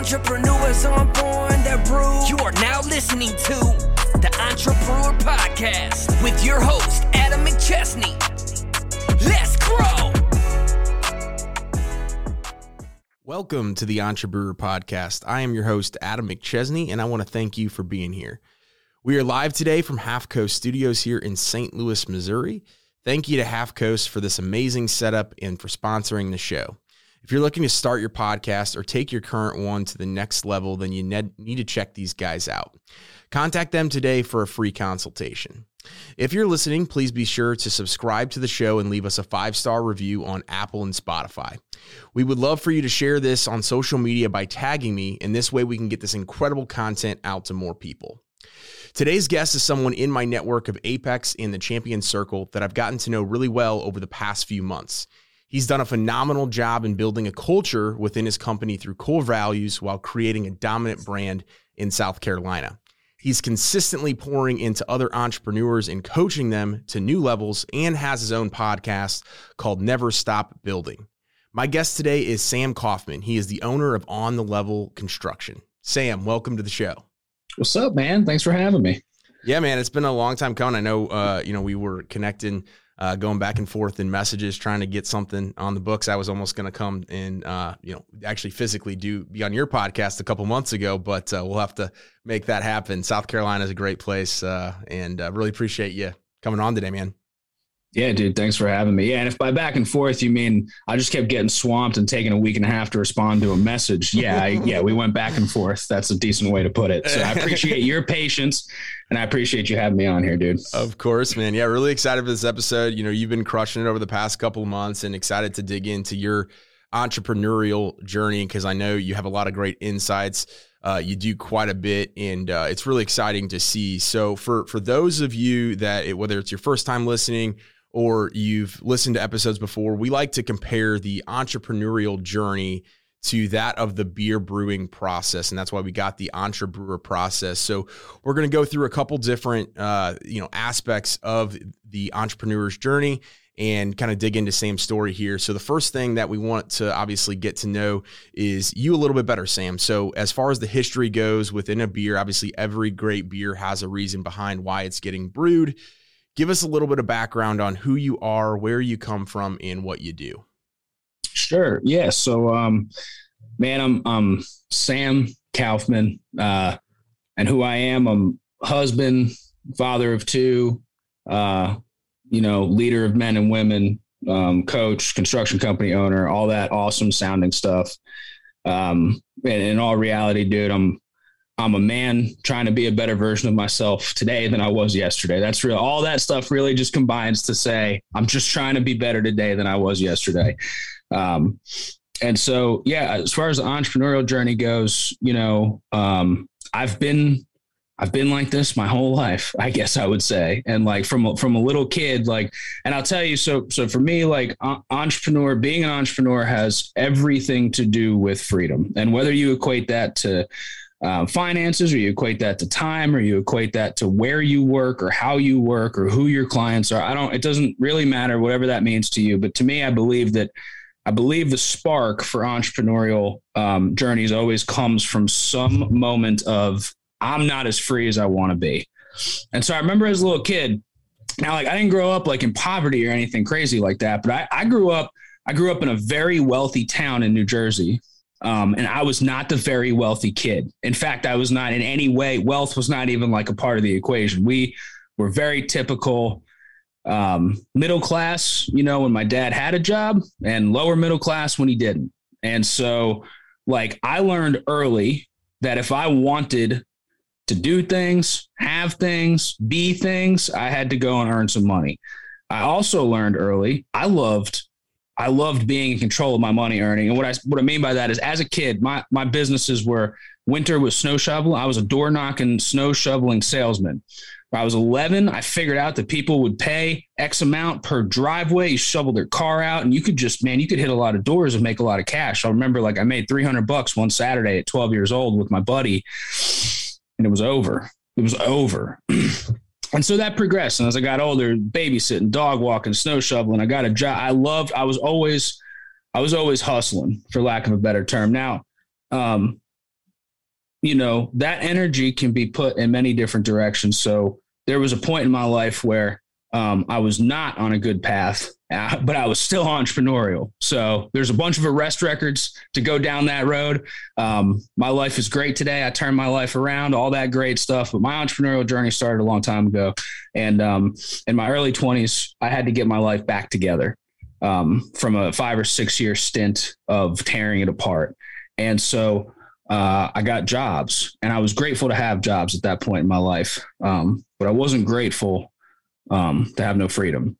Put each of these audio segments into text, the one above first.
Entrepreneurs on born, they're brewed. You are now listening to the Entrepreneur Podcast with your host, Adam McChesney. Let's grow. Welcome to the Entrepreneur Podcast. I am your host, Adam McChesney, and I want to thank you for being here. We are live today from Half Coast Studios here in St. Louis, Missouri. Thank you to Half Coast for this amazing setup and for sponsoring the show. If you're looking to start your podcast or take your current one to the next level, then you need to check these guys out. Contact them today for a free consultation. If you're listening, please be sure to subscribe to the show and leave us a five star review on Apple and Spotify. We would love for you to share this on social media by tagging me, and this way we can get this incredible content out to more people. Today's guest is someone in my network of Apex and the Champion Circle that I've gotten to know really well over the past few months. He's done a phenomenal job in building a culture within his company through core values while creating a dominant brand in South Carolina. He's consistently pouring into other entrepreneurs and coaching them to new levels and has his own podcast called Never Stop Building. My guest today is Sam Kaufman. He is the owner of On the Level Construction. Sam, welcome to the show. What's up, man? Thanks for having me. Yeah, man, it's been a long time coming. I know, uh, you know, we were connecting uh, going back and forth in messages, trying to get something on the books. I was almost going to come and, uh, you know, actually physically do be on your podcast a couple months ago, but uh, we'll have to make that happen. South Carolina is a great place, uh, and uh, really appreciate you coming on today, man. Yeah, dude. Thanks for having me. Yeah, and if by back and forth you mean I just kept getting swamped and taking a week and a half to respond to a message, yeah, I, yeah, we went back and forth. That's a decent way to put it. So I appreciate your patience, and I appreciate you having me on here, dude. Of course, man. Yeah, really excited for this episode. You know, you've been crushing it over the past couple of months, and excited to dig into your entrepreneurial journey because I know you have a lot of great insights. Uh, you do quite a bit, and uh, it's really exciting to see. So, for for those of you that it, whether it's your first time listening or you've listened to episodes before, we like to compare the entrepreneurial journey to that of the beer brewing process and that's why we got the entrepreneur process. So we're going to go through a couple different uh, you know aspects of the entrepreneur's journey and kind of dig into sam's story here. So the first thing that we want to obviously get to know is you a little bit better sam. So as far as the history goes within a beer obviously every great beer has a reason behind why it's getting brewed give us a little bit of background on who you are, where you come from, and what you do. Sure. Yeah. So, um, man, I'm, I'm Sam Kaufman, uh, and who I am, I'm husband, father of two, uh, you know, leader of men and women, um, coach, construction company owner, all that awesome sounding stuff. Um, and in all reality, dude, I'm I'm a man trying to be a better version of myself today than I was yesterday. That's real. All that stuff really just combines to say I'm just trying to be better today than I was yesterday. Um, and so, yeah, as far as the entrepreneurial journey goes, you know, um, I've been I've been like this my whole life, I guess I would say. And like from from a little kid, like, and I'll tell you, so so for me, like uh, entrepreneur, being an entrepreneur has everything to do with freedom. And whether you equate that to um, finances, or you equate that to time, or you equate that to where you work, or how you work, or who your clients are. I don't. It doesn't really matter, whatever that means to you. But to me, I believe that I believe the spark for entrepreneurial um, journeys always comes from some moment of I'm not as free as I want to be. And so I remember as a little kid. Now, like I didn't grow up like in poverty or anything crazy like that, but I, I grew up. I grew up in a very wealthy town in New Jersey um, and I was not the very wealthy kid. In fact, I was not in any way, wealth was not even like a part of the equation. We were very typical um, middle class, you know, when my dad had a job, and lower middle class when he didn't. And so, like, I learned early that if I wanted to do things, have things, be things, I had to go and earn some money. I also learned early I loved I loved being in control of my money earning. And what I what I mean by that is as a kid, my my businesses were winter was snow shovel. I was a door knocking snow shoveling salesman. When I was 11, I figured out that people would pay X amount per driveway. You shovel their car out, and you could just, man, you could hit a lot of doors and make a lot of cash. I remember, like, I made 300 bucks one Saturday at 12 years old with my buddy, and it was over. It was over. and so that progressed. And as I got older, babysitting, dog walking, snow shoveling, I got a job. I loved, I was always, I was always hustling for lack of a better term. Now, um, you know, that energy can be put in many different directions. So there was a point in my life where um, I was not on a good path, uh, but I was still entrepreneurial. So there's a bunch of arrest records to go down that road. Um, my life is great today. I turned my life around, all that great stuff. But my entrepreneurial journey started a long time ago. And um, in my early 20s, I had to get my life back together um, from a five or six year stint of tearing it apart. And so uh, I got jobs, and I was grateful to have jobs at that point in my life. Um, but I wasn't grateful um, to have no freedom.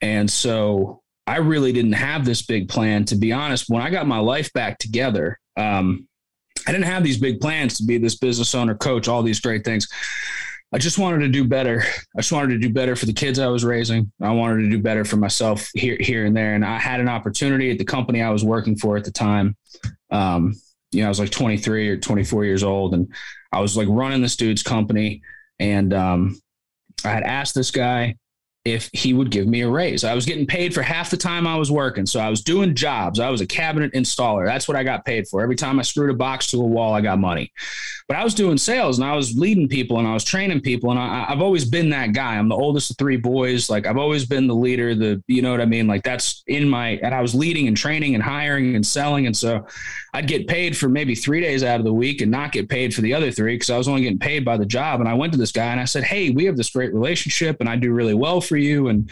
And so I really didn't have this big plan. To be honest, when I got my life back together, um, I didn't have these big plans to be this business owner, coach, all these great things. I just wanted to do better. I just wanted to do better for the kids I was raising. I wanted to do better for myself here, here and there. And I had an opportunity at the company I was working for at the time. Um, you know, I was like 23 or 24 years old, and I was like running this dude's company. And um, I had asked this guy if he would give me a raise. I was getting paid for half the time I was working. So I was doing jobs. I was a cabinet installer. That's what I got paid for. Every time I screwed a box to a wall, I got money. But I was doing sales and I was leading people and I was training people. And I, have always been that guy. I'm the oldest of three boys. Like I've always been the leader, the, you know what I mean? Like that's in my, and I was leading and training and hiring and selling. And so I'd get paid for maybe three days out of the week and not get paid for the other three because I was only getting paid by the job. And I went to this guy and I said, Hey, we have this great relationship and I do really well for for you and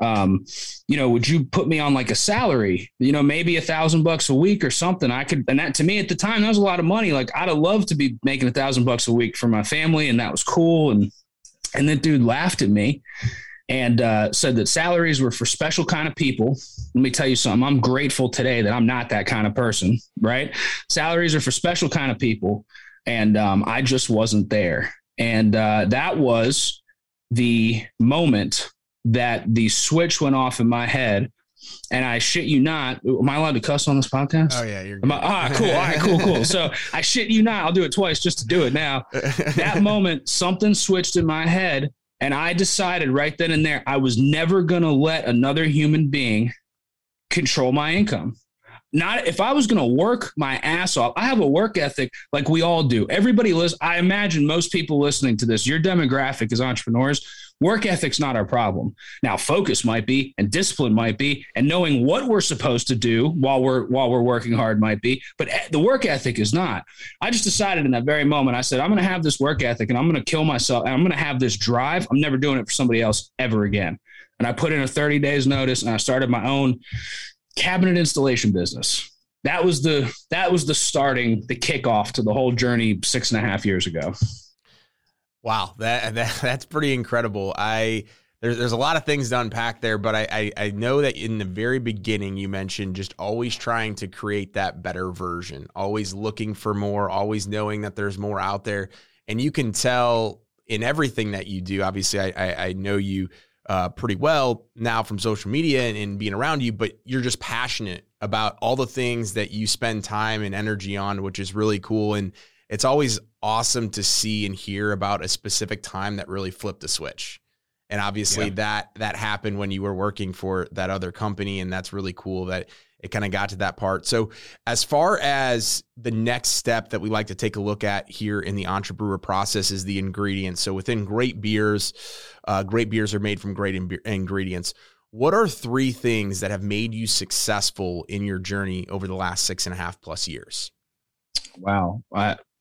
um, you know would you put me on like a salary you know maybe a thousand bucks a week or something i could and that to me at the time that was a lot of money like i'd have loved to be making a thousand bucks a week for my family and that was cool and and that dude laughed at me and uh, said that salaries were for special kind of people. Let me tell you something. I'm grateful today that I'm not that kind of person, right? Salaries are for special kind of people, and um, I just wasn't there. And uh, that was the moment that the switch went off in my head. And I shit you not. Am I allowed to cuss on this podcast? Oh yeah, you're. Good. Ah, cool. All right, cool, cool. So I shit you not. I'll do it twice just to do it now. that moment, something switched in my head, and I decided right then and there I was never gonna let another human being control my income not if I was going to work my ass off. I have a work ethic like we all do. Everybody listen. I imagine most people listening to this, your demographic is entrepreneurs. Work ethic's not our problem. Now, focus might be, and discipline might be, and knowing what we're supposed to do while we're while we're working hard might be. But the work ethic is not. I just decided in that very moment. I said, I'm going to have this work ethic, and I'm going to kill myself, and I'm going to have this drive. I'm never doing it for somebody else ever again. And I put in a 30 days notice, and I started my own cabinet installation business. That was the that was the starting the kickoff to the whole journey six and a half years ago. Wow, that, that that's pretty incredible. I there's there's a lot of things to unpack there, but I, I, I know that in the very beginning you mentioned just always trying to create that better version, always looking for more, always knowing that there's more out there, and you can tell in everything that you do. Obviously, I I, I know you uh, pretty well now from social media and, and, being around you, but you're just passionate about all the things that you spend time and energy on, which is really cool. And it's always awesome to see and hear about a specific time that really flipped a switch. And obviously yeah. that that happened when you were working for that other company, and that's really cool that it kind of got to that part. So, as far as the next step that we like to take a look at here in the entrepreneur process is the ingredients. So, within great beers, uh, great beers are made from great ingredients. What are three things that have made you successful in your journey over the last six and a half plus years? Wow.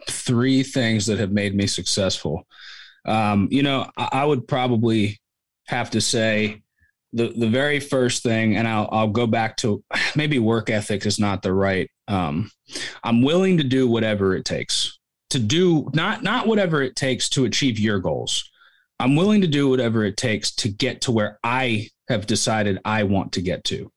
Three things that have made me successful. Um, you know, I, I would probably have to say the the very first thing, and I'll I'll go back to maybe work ethic is not the right. Um, I'm willing to do whatever it takes to do not not whatever it takes to achieve your goals. I'm willing to do whatever it takes to get to where I have decided I want to get to.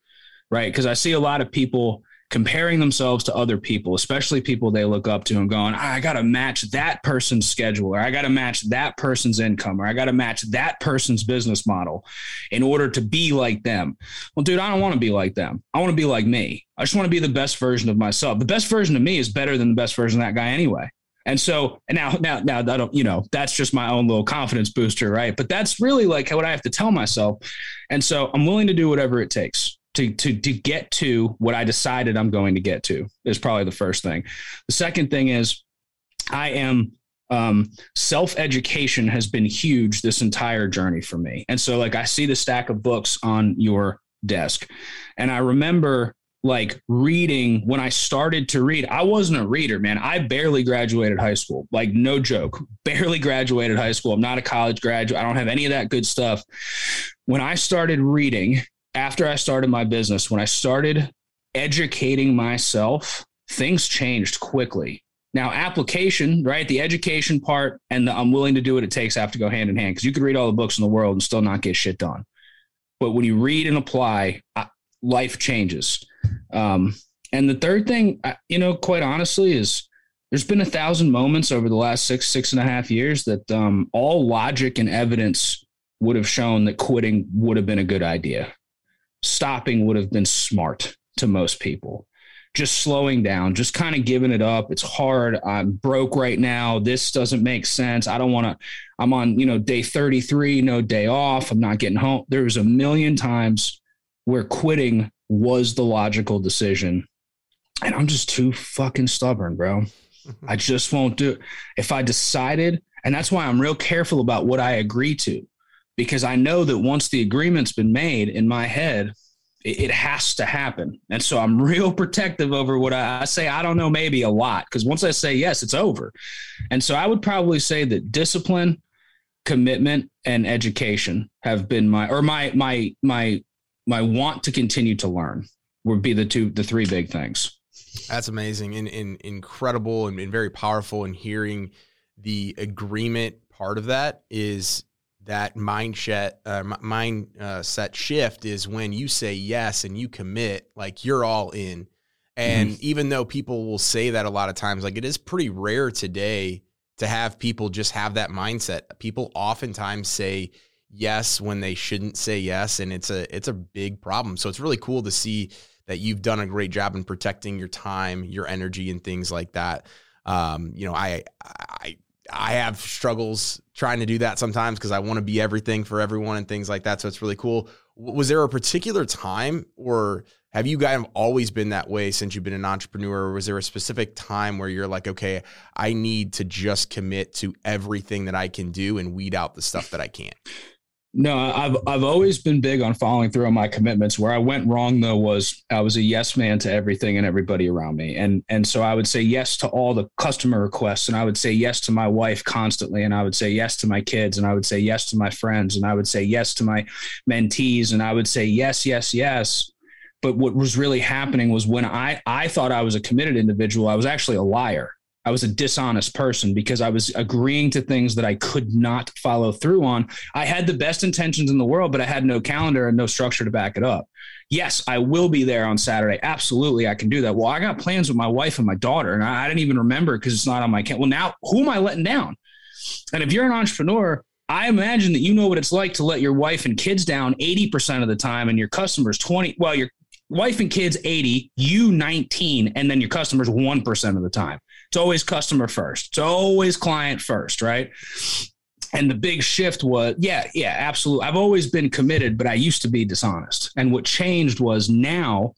Right. Because I see a lot of people comparing themselves to other people, especially people they look up to and going, I got to match that person's schedule, or I got to match that person's income, or I got to match that person's business model in order to be like them. Well, dude, I don't want to be like them. I want to be like me. I just want to be the best version of myself. The best version of me is better than the best version of that guy anyway. And so, and now, now, now, I don't, you know, that's just my own little confidence booster, right? But that's really like what I have to tell myself. And so I'm willing to do whatever it takes to to to get to what I decided I'm going to get to is probably the first thing. The second thing is I am um, self education has been huge this entire journey for me. And so, like, I see the stack of books on your desk, and I remember like reading when I started to read. I wasn't a reader, man. I barely graduated high school. Like, no joke, barely graduated high school. I'm not a college graduate. I don't have any of that good stuff. When I started reading, after I started my business, when I started educating myself, things changed quickly. Now, application, right? The education part and the I'm willing to do what it takes have to go hand in hand because you could read all the books in the world and still not get shit done. But when you read and apply, life changes. Um, and the third thing, you know, quite honestly, is there's been a thousand moments over the last six, six and a half years that um, all logic and evidence would have shown that quitting would have been a good idea. Stopping would have been smart to most people just slowing down, just kind of giving it up. It's hard. I'm broke right now. This doesn't make sense. I don't want to. I'm on, you know, day 33, no day off. I'm not getting home. There was a million times where quitting was the logical decision. And I'm just too fucking stubborn, bro. I just won't do it. If I decided, and that's why I'm real careful about what I agree to, because I know that once the agreement's been made in my head, it has to happen. And so I'm real protective over what I, I say. I don't know, maybe a lot, because once I say yes, it's over. And so I would probably say that discipline, commitment, and education have been my or my my my my want to continue to learn would be the two the three big things. That's amazing and, and incredible and, and very powerful. And hearing the agreement part of that is that mindset uh, mindset uh, shift is when you say yes and you commit like you're all in. And mm-hmm. even though people will say that a lot of times like it is pretty rare today to have people just have that mindset. People oftentimes say yes when they shouldn't say yes and it's a it's a big problem. So it's really cool to see that you've done a great job in protecting your time your energy and things like that. Um, you know i i I have struggles trying to do that sometimes because I want to be everything for everyone and things like that. So it's really cool. Was there a particular time or have you guys always been that way since you've been an entrepreneur? Or was there a specific time where you're like, okay, I need to just commit to everything that I can do and weed out the stuff that I can't? No, I've I've always been big on following through on my commitments. Where I went wrong though was I was a yes man to everything and everybody around me. And and so I would say yes to all the customer requests and I would say yes to my wife constantly and I would say yes to my kids and I would say yes to my friends and I would say yes to my mentees and I would say yes, yes, yes. But what was really happening was when I I thought I was a committed individual, I was actually a liar. I was a dishonest person because I was agreeing to things that I could not follow through on. I had the best intentions in the world, but I had no calendar and no structure to back it up. Yes, I will be there on Saturday. Absolutely, I can do that. Well, I got plans with my wife and my daughter, and I, I didn't even remember because it's not on my calendar. Well, now who am I letting down? And if you're an entrepreneur, I imagine that you know what it's like to let your wife and kids down 80% of the time and your customers 20. Well, your wife and kids 80, you 19, and then your customers 1% of the time. It's always customer first. It's always client first, right? And the big shift was, yeah, yeah, absolutely. I've always been committed, but I used to be dishonest. And what changed was now,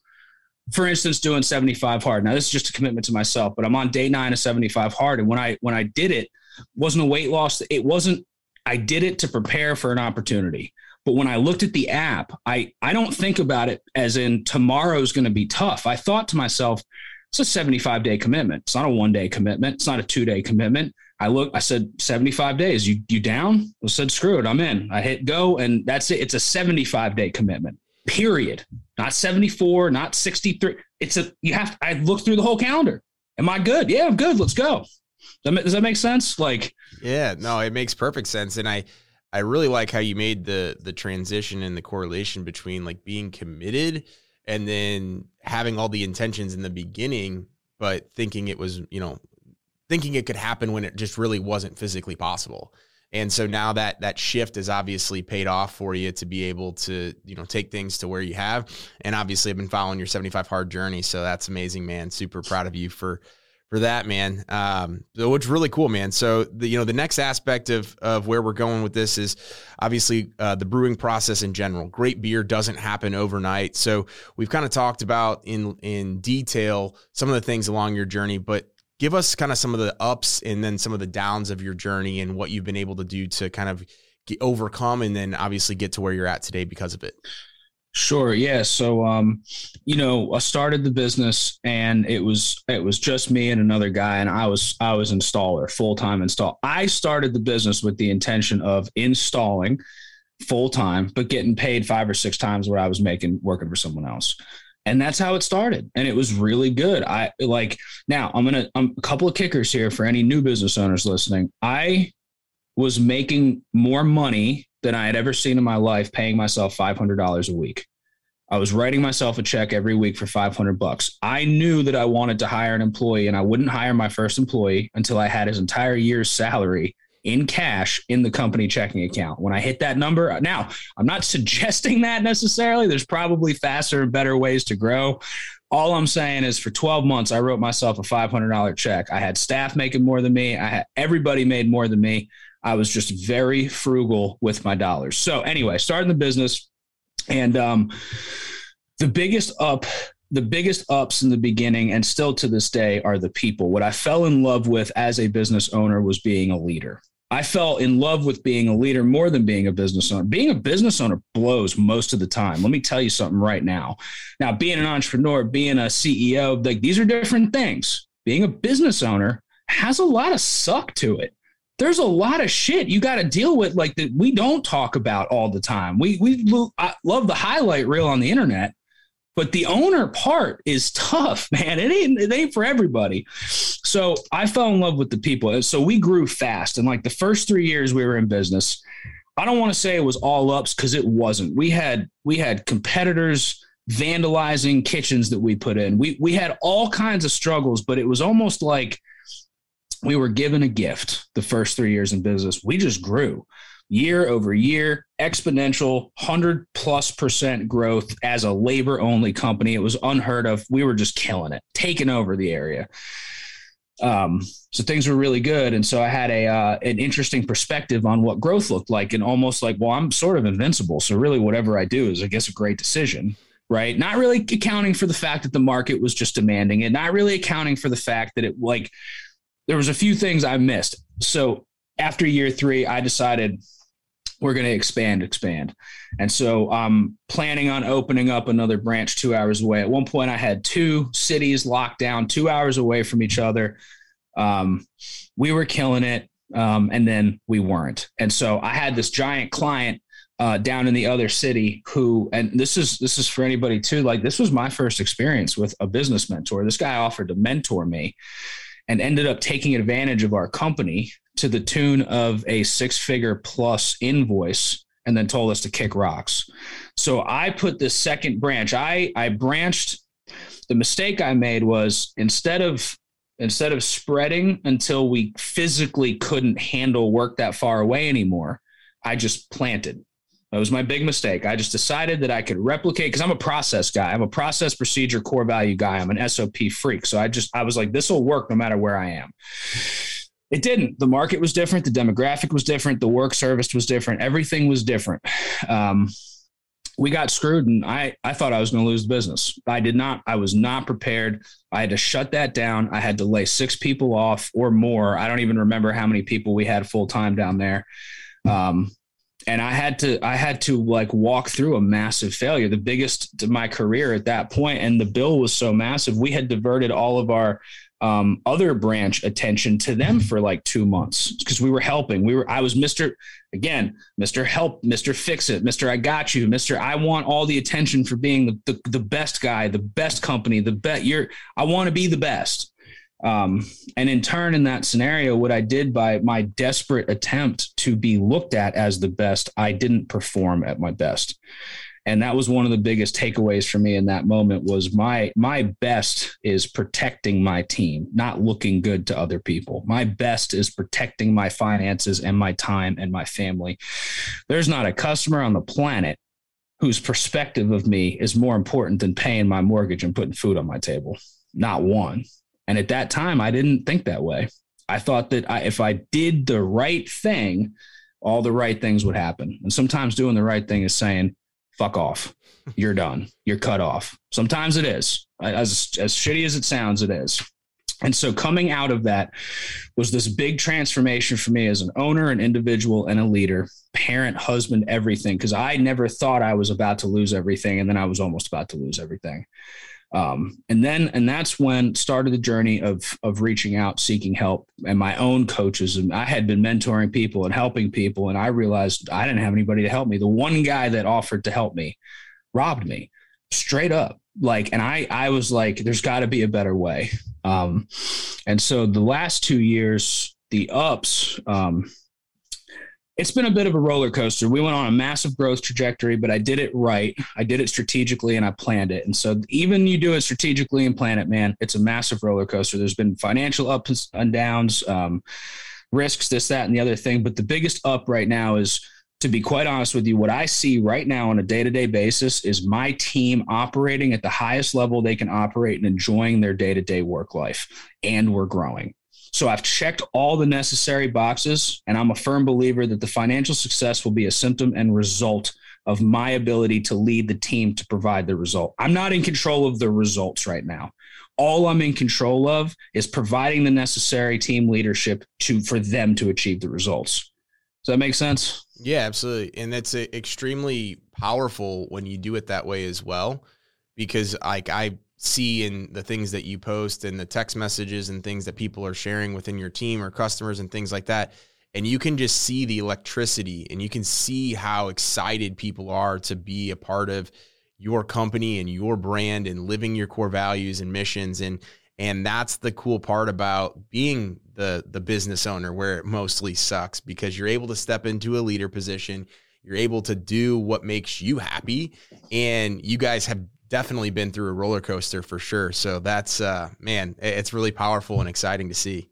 for instance, doing 75 hard. Now this is just a commitment to myself, but I'm on day nine of 75 hard. And when I when I did it, wasn't a weight loss. It wasn't. I did it to prepare for an opportunity. But when I looked at the app, I I don't think about it as in tomorrow's going to be tough. I thought to myself, it's a 75 day commitment. It's not a one day commitment. It's not a two day commitment. I look, I said 75 days. You you down? I said screw it. I'm in. I hit go, and that's it. It's a 75 day commitment. Period. Not 74, not 63. It's a you have. I looked through the whole calendar. Am I good? Yeah, I'm good. Let's go. Does that make sense? Like, yeah, no, it makes perfect sense, and I. I really like how you made the the transition and the correlation between like being committed and then having all the intentions in the beginning, but thinking it was, you know, thinking it could happen when it just really wasn't physically possible. And so now that that shift has obviously paid off for you to be able to, you know, take things to where you have. And obviously I've been following your 75 hard journey. So that's amazing, man. Super proud of you for for that, man. Um, so it's really cool, man. So the you know the next aspect of of where we're going with this is obviously uh, the brewing process in general. Great beer doesn't happen overnight. So we've kind of talked about in in detail some of the things along your journey, but give us kind of some of the ups and then some of the downs of your journey and what you've been able to do to kind of overcome and then obviously get to where you're at today because of it. Sure. Yeah. So, um, you know, I started the business and it was, it was just me and another guy. And I was, I was installer, full-time install. I started the business with the intention of installing full-time, but getting paid five or six times what I was making working for someone else. And that's how it started. And it was really good. I like, now I'm going to, um, a couple of kickers here for any new business owners listening. I was making more money than I had ever seen in my life paying myself $500 a week. I was writing myself a check every week for 500 bucks. I knew that I wanted to hire an employee and I wouldn't hire my first employee until I had his entire year's salary in cash in the company checking account. When I hit that number, now I'm not suggesting that necessarily. There's probably faster and better ways to grow. All I'm saying is for 12 months, I wrote myself a $500 check. I had staff making more than me. I had everybody made more than me. I was just very frugal with my dollars. So anyway, starting the business and um, the biggest up the biggest ups in the beginning and still to this day are the people. What I fell in love with as a business owner was being a leader. I fell in love with being a leader more than being a business owner. Being a business owner blows most of the time. Let me tell you something right now. Now, being an entrepreneur, being a CEO, like these are different things. Being a business owner has a lot of suck to it there's a lot of shit you got to deal with like that we don't talk about all the time. We we lo- love the highlight reel on the internet, but the owner part is tough, man. It ain't it ain't for everybody. So I fell in love with the people. So we grew fast, and like the first three years we were in business, I don't want to say it was all ups because it wasn't. We had we had competitors vandalizing kitchens that we put in. We we had all kinds of struggles, but it was almost like we were given a gift the first three years in business. We just grew year over year, exponential, 100 plus percent growth as a labor only company. It was unheard of. We were just killing it, taking over the area. Um, so things were really good. And so I had a, uh, an interesting perspective on what growth looked like and almost like, well, I'm sort of invincible. So really whatever I do is, I guess, a great decision right? Not really accounting for the fact that the market was just demanding it, not really accounting for the fact that it like there was a few things I missed. So after year three, I decided we're going to expand, expand. And so I'm planning on opening up another branch two hours away. At one point, I had two cities locked down, two hours away from each other. Um, we were killing it, um, and then we weren't. And so I had this giant client uh, down in the other city who, and this is this is for anybody too. Like this was my first experience with a business mentor. This guy offered to mentor me, and ended up taking advantage of our company to the tune of a six figure plus invoice and then told us to kick rocks. So I put this second branch. I I branched the mistake I made was instead of instead of spreading until we physically couldn't handle work that far away anymore, I just planted. That was my big mistake. I just decided that I could replicate because I'm a process guy. I'm a process procedure core value guy. I'm an SOP freak. So I just I was like, this will work no matter where I am. It didn't. The market was different. The demographic was different. The work service was different. Everything was different. Um, we got screwed, and I I thought I was going to lose the business. I did not. I was not prepared. I had to shut that down. I had to lay six people off or more. I don't even remember how many people we had full time down there. Um, and I had to I had to like walk through a massive failure, the biggest to my career at that point, and the bill was so massive. We had diverted all of our um, other branch attention to them for like two months because we were helping. We were I was Mister again, Mister Help, Mister Fix It, Mister I got you, Mister I want all the attention for being the, the, the best guy, the best company, the best. You're I want to be the best. Um, and in turn, in that scenario, what I did by my desperate attempt to be looked at as the best, I didn't perform at my best. And that was one of the biggest takeaways for me in that moment was my my best is protecting my team, not looking good to other people. My best is protecting my finances and my time and my family. There's not a customer on the planet whose perspective of me is more important than paying my mortgage and putting food on my table. Not one. And at that time, I didn't think that way. I thought that I, if I did the right thing, all the right things would happen. And sometimes doing the right thing is saying, fuck off. You're done. You're cut off. Sometimes it is. As, as shitty as it sounds, it is. And so coming out of that was this big transformation for me as an owner, an individual, and a leader, parent, husband, everything. Because I never thought I was about to lose everything. And then I was almost about to lose everything. Um, and then, and that's when started the journey of, of reaching out, seeking help and my own coaches. And I had been mentoring people and helping people. And I realized I didn't have anybody to help me. The one guy that offered to help me robbed me straight up like and i i was like there's got to be a better way um and so the last two years the ups um it's been a bit of a roller coaster. We went on a massive growth trajectory but i did it right. I did it strategically and i planned it. And so even you do it strategically and plan it man it's a massive roller coaster. There's been financial ups and downs um risks this that and the other thing. But the biggest up right now is to be quite honest with you, what I see right now on a day to day basis is my team operating at the highest level they can operate and enjoying their day to day work life. And we're growing. So I've checked all the necessary boxes, and I'm a firm believer that the financial success will be a symptom and result of my ability to lead the team to provide the result. I'm not in control of the results right now. All I'm in control of is providing the necessary team leadership to for them to achieve the results. Does that make sense? Yeah, absolutely. And that's uh, extremely powerful when you do it that way as well, because like I see in the things that you post and the text messages and things that people are sharing within your team or customers and things like that. And you can just see the electricity and you can see how excited people are to be a part of your company and your brand and living your core values and missions. And and that's the cool part about being the the business owner where it mostly sucks because you're able to step into a leader position you're able to do what makes you happy and you guys have definitely been through a roller coaster for sure so that's uh man it's really powerful and exciting to see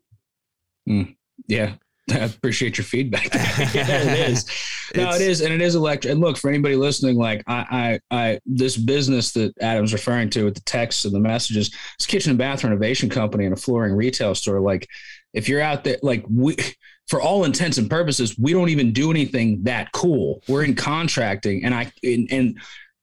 mm, yeah I appreciate your feedback. yeah, it is. No, it's, it is, and it is electric. And look, for anybody listening, like I, I, I, this business that Adam's referring to with the texts and the messages, it's kitchen and bath renovation company and a flooring retail store. Like if you're out there, like we, for all intents and purposes, we don't even do anything that cool. We're in contracting, and I and, and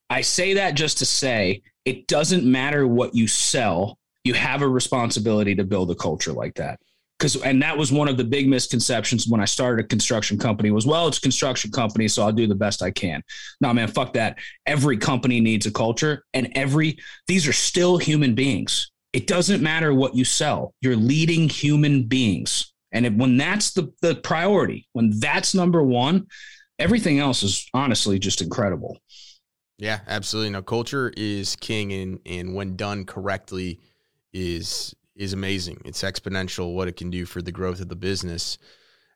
I say that just to say it doesn't matter what you sell. You have a responsibility to build a culture like that. Because and that was one of the big misconceptions when I started a construction company was well it's a construction company so I'll do the best I can. No man, fuck that. Every company needs a culture and every these are still human beings it doesn't matter what you sell, you're leading human beings. And when that's the, the priority, when that's number one, everything else is honestly just incredible. Yeah, absolutely. No, culture is king, and and when done correctly, is is amazing. It's exponential what it can do for the growth of the business.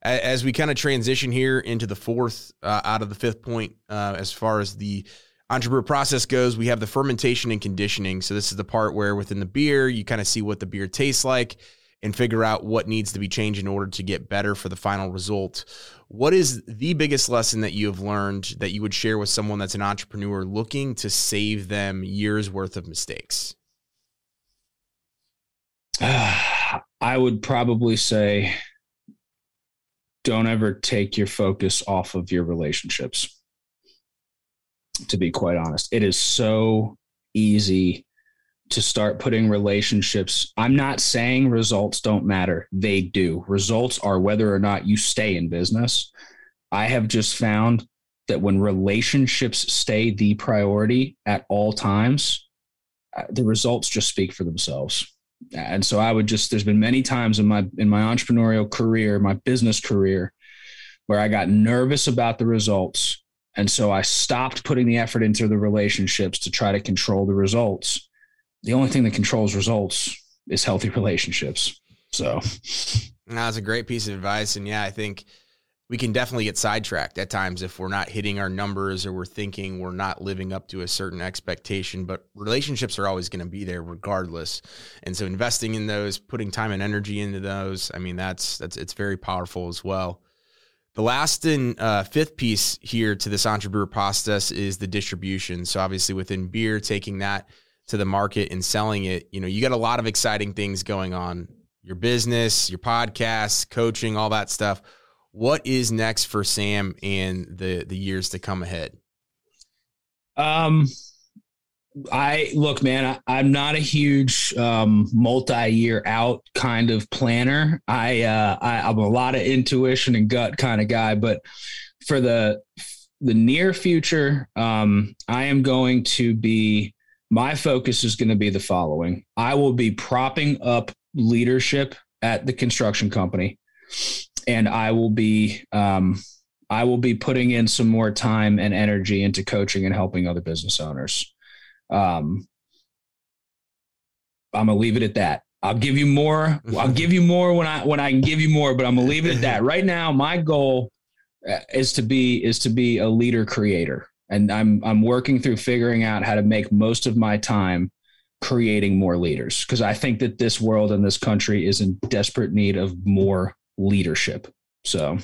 As we kind of transition here into the fourth uh, out of the fifth point, uh, as far as the entrepreneur process goes, we have the fermentation and conditioning. So this is the part where within the beer, you kind of see what the beer tastes like and figure out what needs to be changed in order to get better for the final result. What is the biggest lesson that you have learned that you would share with someone that's an entrepreneur looking to save them years worth of mistakes? I would probably say don't ever take your focus off of your relationships to be quite honest. It is so easy to start putting relationships. I'm not saying results don't matter. They do. Results are whether or not you stay in business. I have just found that when relationships stay the priority at all times, uh, the results just speak for themselves. And so I would just there's been many times in my in my entrepreneurial career, my business career where I got nervous about the results and so I stopped putting the effort into the relationships to try to control the results. The only thing that controls results is healthy relationships. So that's a great piece of advice. And yeah, I think we can definitely get sidetracked at times if we're not hitting our numbers or we're thinking we're not living up to a certain expectation. But relationships are always going to be there regardless. And so investing in those, putting time and energy into those, I mean, that's that's it's very powerful as well. The last and uh, fifth piece here to this entrepreneur process is the distribution. So obviously within beer, taking that to the market and selling it, you know, you got a lot of exciting things going on. Your business, your podcast, coaching, all that stuff. What is next for Sam and the the years to come ahead? Um I look, man, I, am not a huge um, multi-year out kind of planner. I, uh, I I'm a lot of intuition and gut kind of guy, but for the the near future, um, I am going to be. My focus is going to be the following: I will be propping up leadership at the construction company, and I will be um, I will be putting in some more time and energy into coaching and helping other business owners. Um, I'm gonna leave it at that. I'll give you more. I'll give you more when I when I can give you more, but I'm gonna leave it at that. Right now, my goal uh, is to be is to be a leader creator, and I'm I'm working through figuring out how to make most of my time creating more leaders because I think that this world and this country is in desperate need of more leadership. So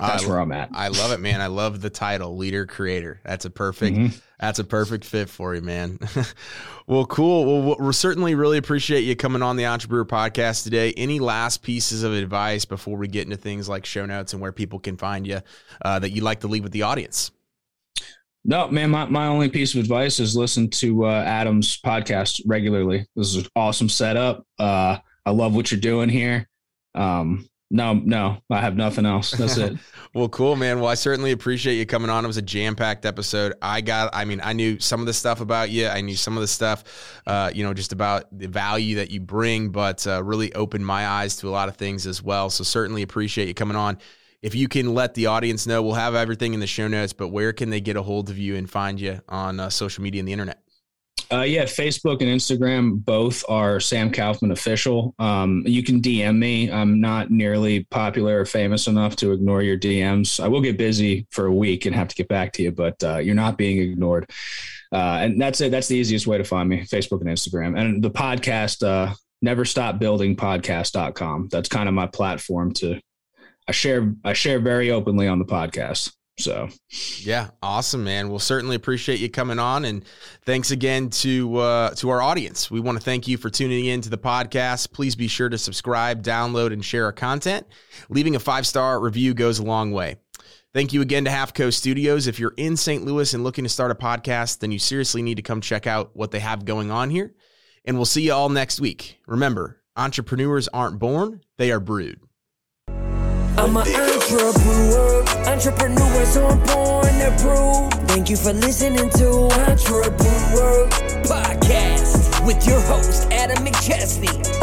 that's where I'm at. I love it, man. I love the title, leader creator. That's a perfect. Mm-hmm. That's a perfect fit for you, man. well, cool. Well, we certainly really appreciate you coming on the Entrepreneur Podcast today. Any last pieces of advice before we get into things like show notes and where people can find you uh, that you'd like to leave with the audience? No, man. My, my only piece of advice is listen to uh, Adam's podcast regularly. This is an awesome setup. Uh, I love what you're doing here. Um, no, no, I have nothing else. That's it. well, cool, man. Well, I certainly appreciate you coming on. It was a jam packed episode. I got, I mean, I knew some of the stuff about you. I knew some of the stuff, uh, you know, just about the value that you bring, but uh, really opened my eyes to a lot of things as well. So certainly appreciate you coming on. If you can let the audience know, we'll have everything in the show notes, but where can they get a hold of you and find you on uh, social media and the internet? Uh, yeah, Facebook and Instagram both are Sam Kaufman official. Um, you can DM me. I'm not nearly popular or famous enough to ignore your DMs. I will get busy for a week and have to get back to you, but uh, you're not being ignored. Uh, and that's it. That's the easiest way to find me: Facebook and Instagram. And the podcast, uh, Never Stop Building Podcast.com. That's kind of my platform to. I share. I share very openly on the podcast. So, yeah, awesome, man. We'll certainly appreciate you coming on, and thanks again to uh, to our audience. We want to thank you for tuning in to the podcast. Please be sure to subscribe, download, and share our content. Leaving a five star review goes a long way. Thank you again to Half Coast Studios. If you're in St. Louis and looking to start a podcast, then you seriously need to come check out what they have going on here. And we'll see you all next week. Remember, entrepreneurs aren't born; they are brewed. I'm an entrepreneur, entrepreneur, so I'm born to. Thank you for listening to Entrepreneur Podcast with your host, Adam McChesney.